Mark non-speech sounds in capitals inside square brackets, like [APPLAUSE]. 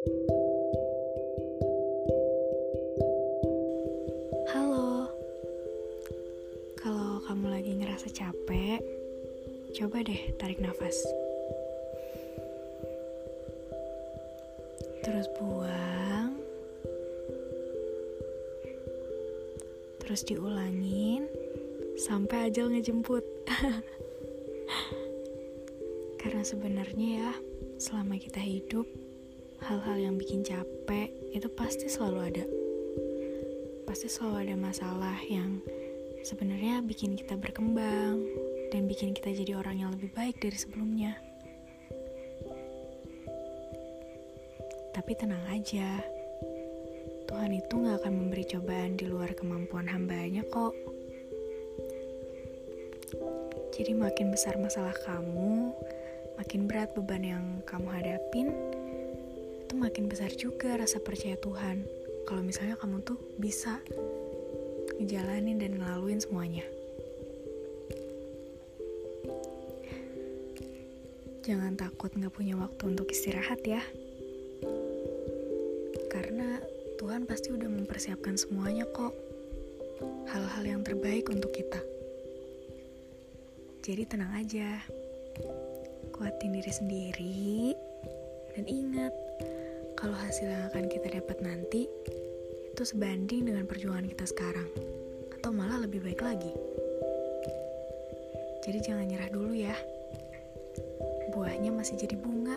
Halo, kalau kamu lagi ngerasa capek, coba deh tarik nafas. Terus buang, terus diulangin sampai ajal ngejemput. [LAUGHS] Karena sebenarnya ya, selama kita hidup, hal-hal yang bikin capek itu pasti selalu ada pasti selalu ada masalah yang sebenarnya bikin kita berkembang dan bikin kita jadi orang yang lebih baik dari sebelumnya. Tapi tenang aja, Tuhan itu gak akan memberi cobaan di luar kemampuan hambanya kok. Jadi makin besar masalah kamu, makin berat beban yang kamu hadapin, itu makin besar juga rasa percaya Tuhan kalau misalnya kamu tuh bisa ngejalanin dan ngelaluin semuanya. Jangan takut nggak punya waktu untuk istirahat ya. Karena Tuhan pasti udah mempersiapkan semuanya kok. Hal-hal yang terbaik untuk kita. Jadi tenang aja. Kuatin diri sendiri. Dan ingat, kalau hasil yang akan kita dapat nanti itu sebanding dengan perjuangan kita sekarang, atau malah lebih baik lagi. Jadi jangan nyerah dulu ya. Buahnya masih jadi bunga.